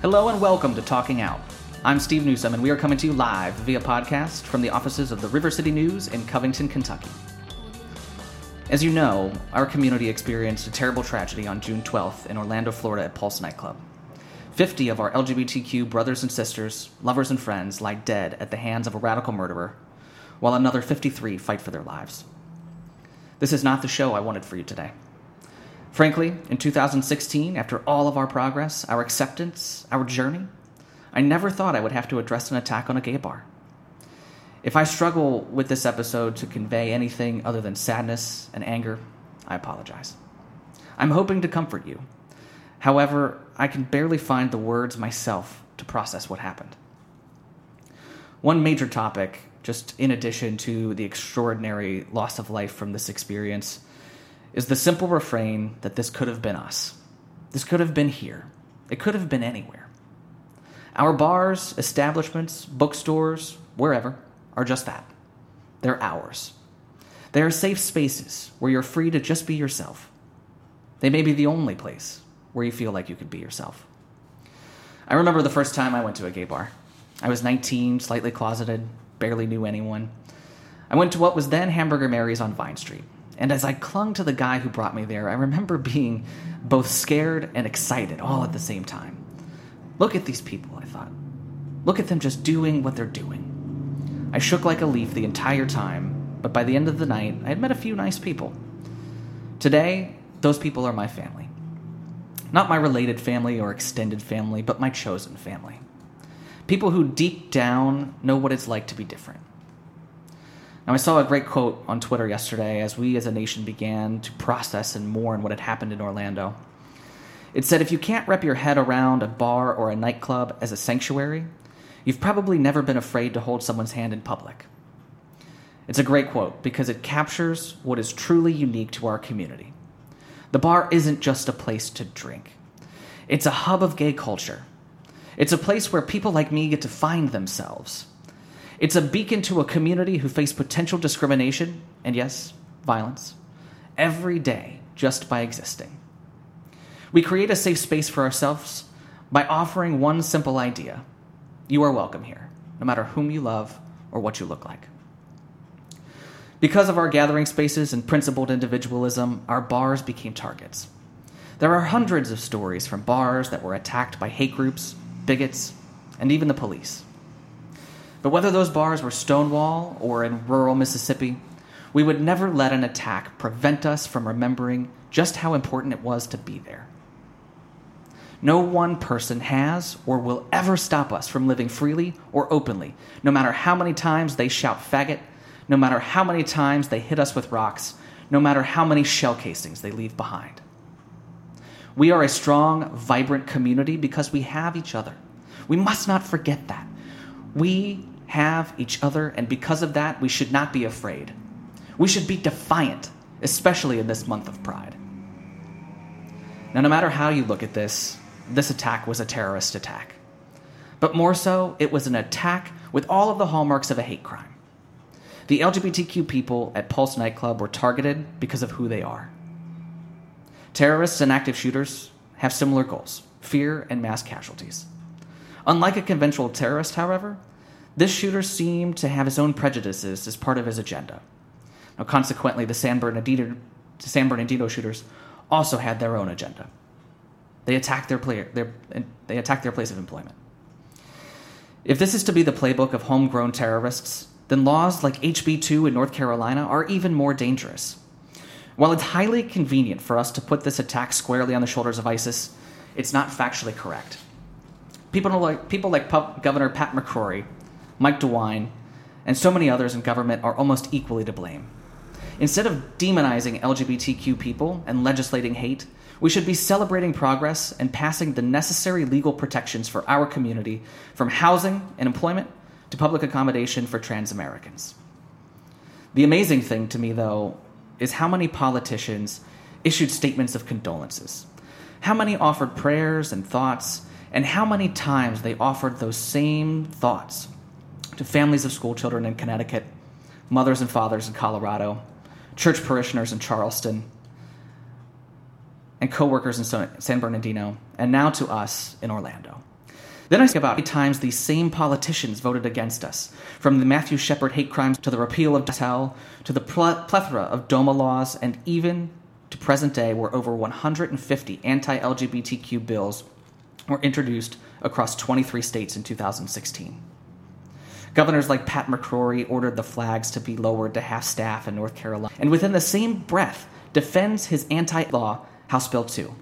Hello and welcome to Talking Out. I'm Steve Newsom, and we are coming to you live via podcast from the offices of the River City News in Covington, Kentucky. As you know, our community experienced a terrible tragedy on June 12th in Orlando, Florida at Pulse nightclub. 50 of our LGBTQ brothers and sisters, lovers and friends lie dead at the hands of a radical murderer, while another 53 fight for their lives. This is not the show I wanted for you today. Frankly, in 2016, after all of our progress, our acceptance, our journey, I never thought I would have to address an attack on a gay bar. If I struggle with this episode to convey anything other than sadness and anger, I apologize. I'm hoping to comfort you. However, I can barely find the words myself to process what happened. One major topic, just in addition to the extraordinary loss of life from this experience, is the simple refrain that this could have been us. This could have been here. It could have been anywhere. Our bars, establishments, bookstores, wherever, are just that. They're ours. They are safe spaces where you're free to just be yourself. They may be the only place where you feel like you could be yourself. I remember the first time I went to a gay bar. I was 19, slightly closeted, barely knew anyone. I went to what was then Hamburger Mary's on Vine Street. And as I clung to the guy who brought me there, I remember being both scared and excited all at the same time. Look at these people, I thought. Look at them just doing what they're doing. I shook like a leaf the entire time, but by the end of the night, I had met a few nice people. Today, those people are my family. Not my related family or extended family, but my chosen family. People who deep down know what it's like to be different. Now, I saw a great quote on Twitter yesterday as we as a nation began to process and mourn what had happened in Orlando. It said, If you can't wrap your head around a bar or a nightclub as a sanctuary, you've probably never been afraid to hold someone's hand in public. It's a great quote because it captures what is truly unique to our community. The bar isn't just a place to drink, it's a hub of gay culture. It's a place where people like me get to find themselves it's a beacon to a community who face potential discrimination and, yes, violence every day just by existing. We create a safe space for ourselves by offering one simple idea you are welcome here, no matter whom you love or what you look like. Because of our gathering spaces and principled individualism, our bars became targets. There are hundreds of stories from bars that were attacked by hate groups, bigots, and even the police. But whether those bars were Stonewall or in rural Mississippi, we would never let an attack prevent us from remembering just how important it was to be there. No one person has or will ever stop us from living freely or openly, no matter how many times they shout faggot, no matter how many times they hit us with rocks, no matter how many shell casings they leave behind. We are a strong, vibrant community because we have each other. We must not forget that. We have each other, and because of that, we should not be afraid. We should be defiant, especially in this month of Pride. Now, no matter how you look at this, this attack was a terrorist attack. But more so, it was an attack with all of the hallmarks of a hate crime. The LGBTQ people at Pulse nightclub were targeted because of who they are. Terrorists and active shooters have similar goals fear and mass casualties. Unlike a conventional terrorist, however, this shooter seemed to have his own prejudices as part of his agenda. Now, consequently, the San Bernardino, San Bernardino shooters also had their own agenda. They attacked their, player, their, they attacked their place of employment. If this is to be the playbook of homegrown terrorists, then laws like HB 2 in North Carolina are even more dangerous. While it's highly convenient for us to put this attack squarely on the shoulders of ISIS, it's not factually correct. People like, people like Governor Pat McCrory, Mike DeWine, and so many others in government are almost equally to blame. Instead of demonizing LGBTQ people and legislating hate, we should be celebrating progress and passing the necessary legal protections for our community from housing and employment to public accommodation for trans Americans. The amazing thing to me, though, is how many politicians issued statements of condolences, how many offered prayers and thoughts and how many times they offered those same thoughts to families of schoolchildren in Connecticut, mothers and fathers in Colorado, church parishioners in Charleston, and coworkers in San Bernardino, and now to us in Orlando. Then I think about how many times these same politicians voted against us, from the Matthew Shepard hate crimes to the repeal of Tell, to the plethora of DOMA laws, and even to present day where over 150 anti LGBTQ bills were introduced across 23 states in 2016. Governors like Pat McCrory ordered the flags to be lowered to half staff in North Carolina, and within the same breath defends his anti law House Bill 2.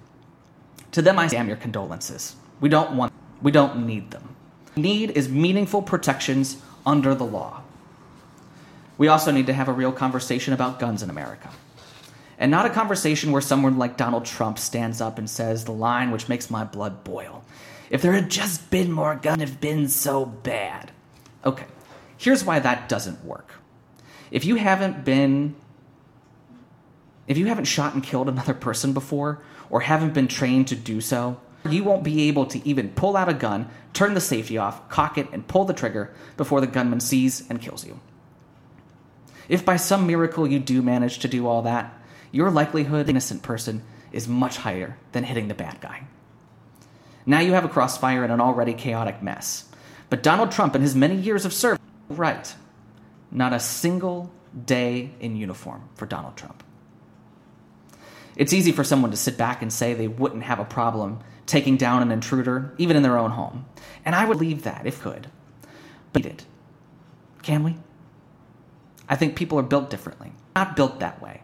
To them, I damn your condolences. We don't want we don't need them. Need is meaningful protections under the law. We also need to have a real conversation about guns in America. And not a conversation where someone like Donald Trump stands up and says the line which makes my blood boil. If there had just been more would have been so bad. Okay, here's why that doesn't work. If you haven't been if you haven't shot and killed another person before or haven't been trained to do so, you won't be able to even pull out a gun, turn the safety off, cock it, and pull the trigger before the gunman sees and kills you. If by some miracle you do manage to do all that, your likelihood innocent person is much higher than hitting the bad guy. Now you have a crossfire in an already chaotic mess. But Donald Trump and his many years of service, right, not a single day in uniform for Donald Trump. It's easy for someone to sit back and say they wouldn't have a problem taking down an intruder, even in their own home. And I would leave that if could. But it. Can we? I think people are built differently, not built that way.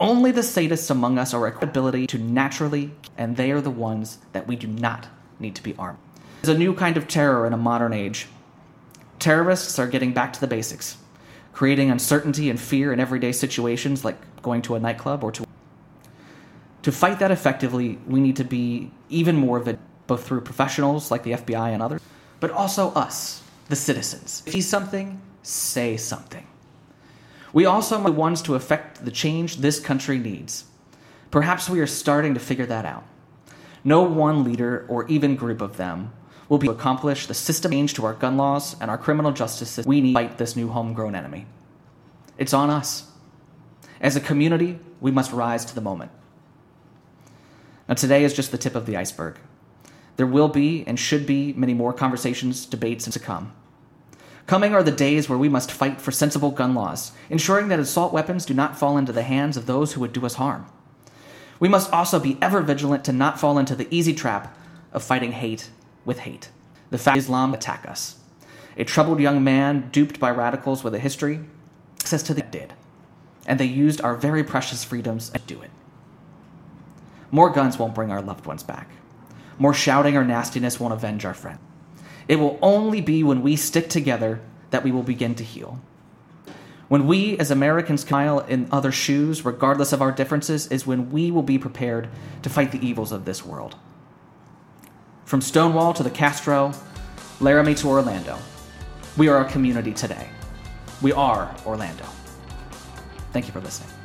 Only the sadists among us are equipped ability to naturally, and they are the ones that we do not need to be armed. There's a new kind of terror in a modern age. Terrorists are getting back to the basics, creating uncertainty and fear in everyday situations like going to a nightclub or to to fight that effectively, we need to be even more of it, both through professionals like the FBI and others, but also us, the citizens. If you see something, say something. We also are the ones to affect the change this country needs. Perhaps we are starting to figure that out. No one leader or even group of them will be able to accomplish the system change to our gun laws and our criminal justice system. We need to fight this new homegrown enemy. It's on us. As a community, we must rise to the moment. Now, today is just the tip of the iceberg. There will be and should be many more conversations, debates, and to come. Coming are the days where we must fight for sensible gun laws, ensuring that assault weapons do not fall into the hands of those who would do us harm. We must also be ever vigilant to not fall into the easy trap of fighting hate with hate. The fact Islam attack us. A troubled young man duped by radicals with a history says to the did, and they used our very precious freedoms to do it. More guns won't bring our loved ones back. More shouting or nastiness won't avenge our friend. It will only be when we stick together that we will begin to heal. When we as Americans smile in other shoes, regardless of our differences, is when we will be prepared to fight the evils of this world. From Stonewall to the Castro, Laramie to Orlando, we are a community today. We are Orlando. Thank you for listening.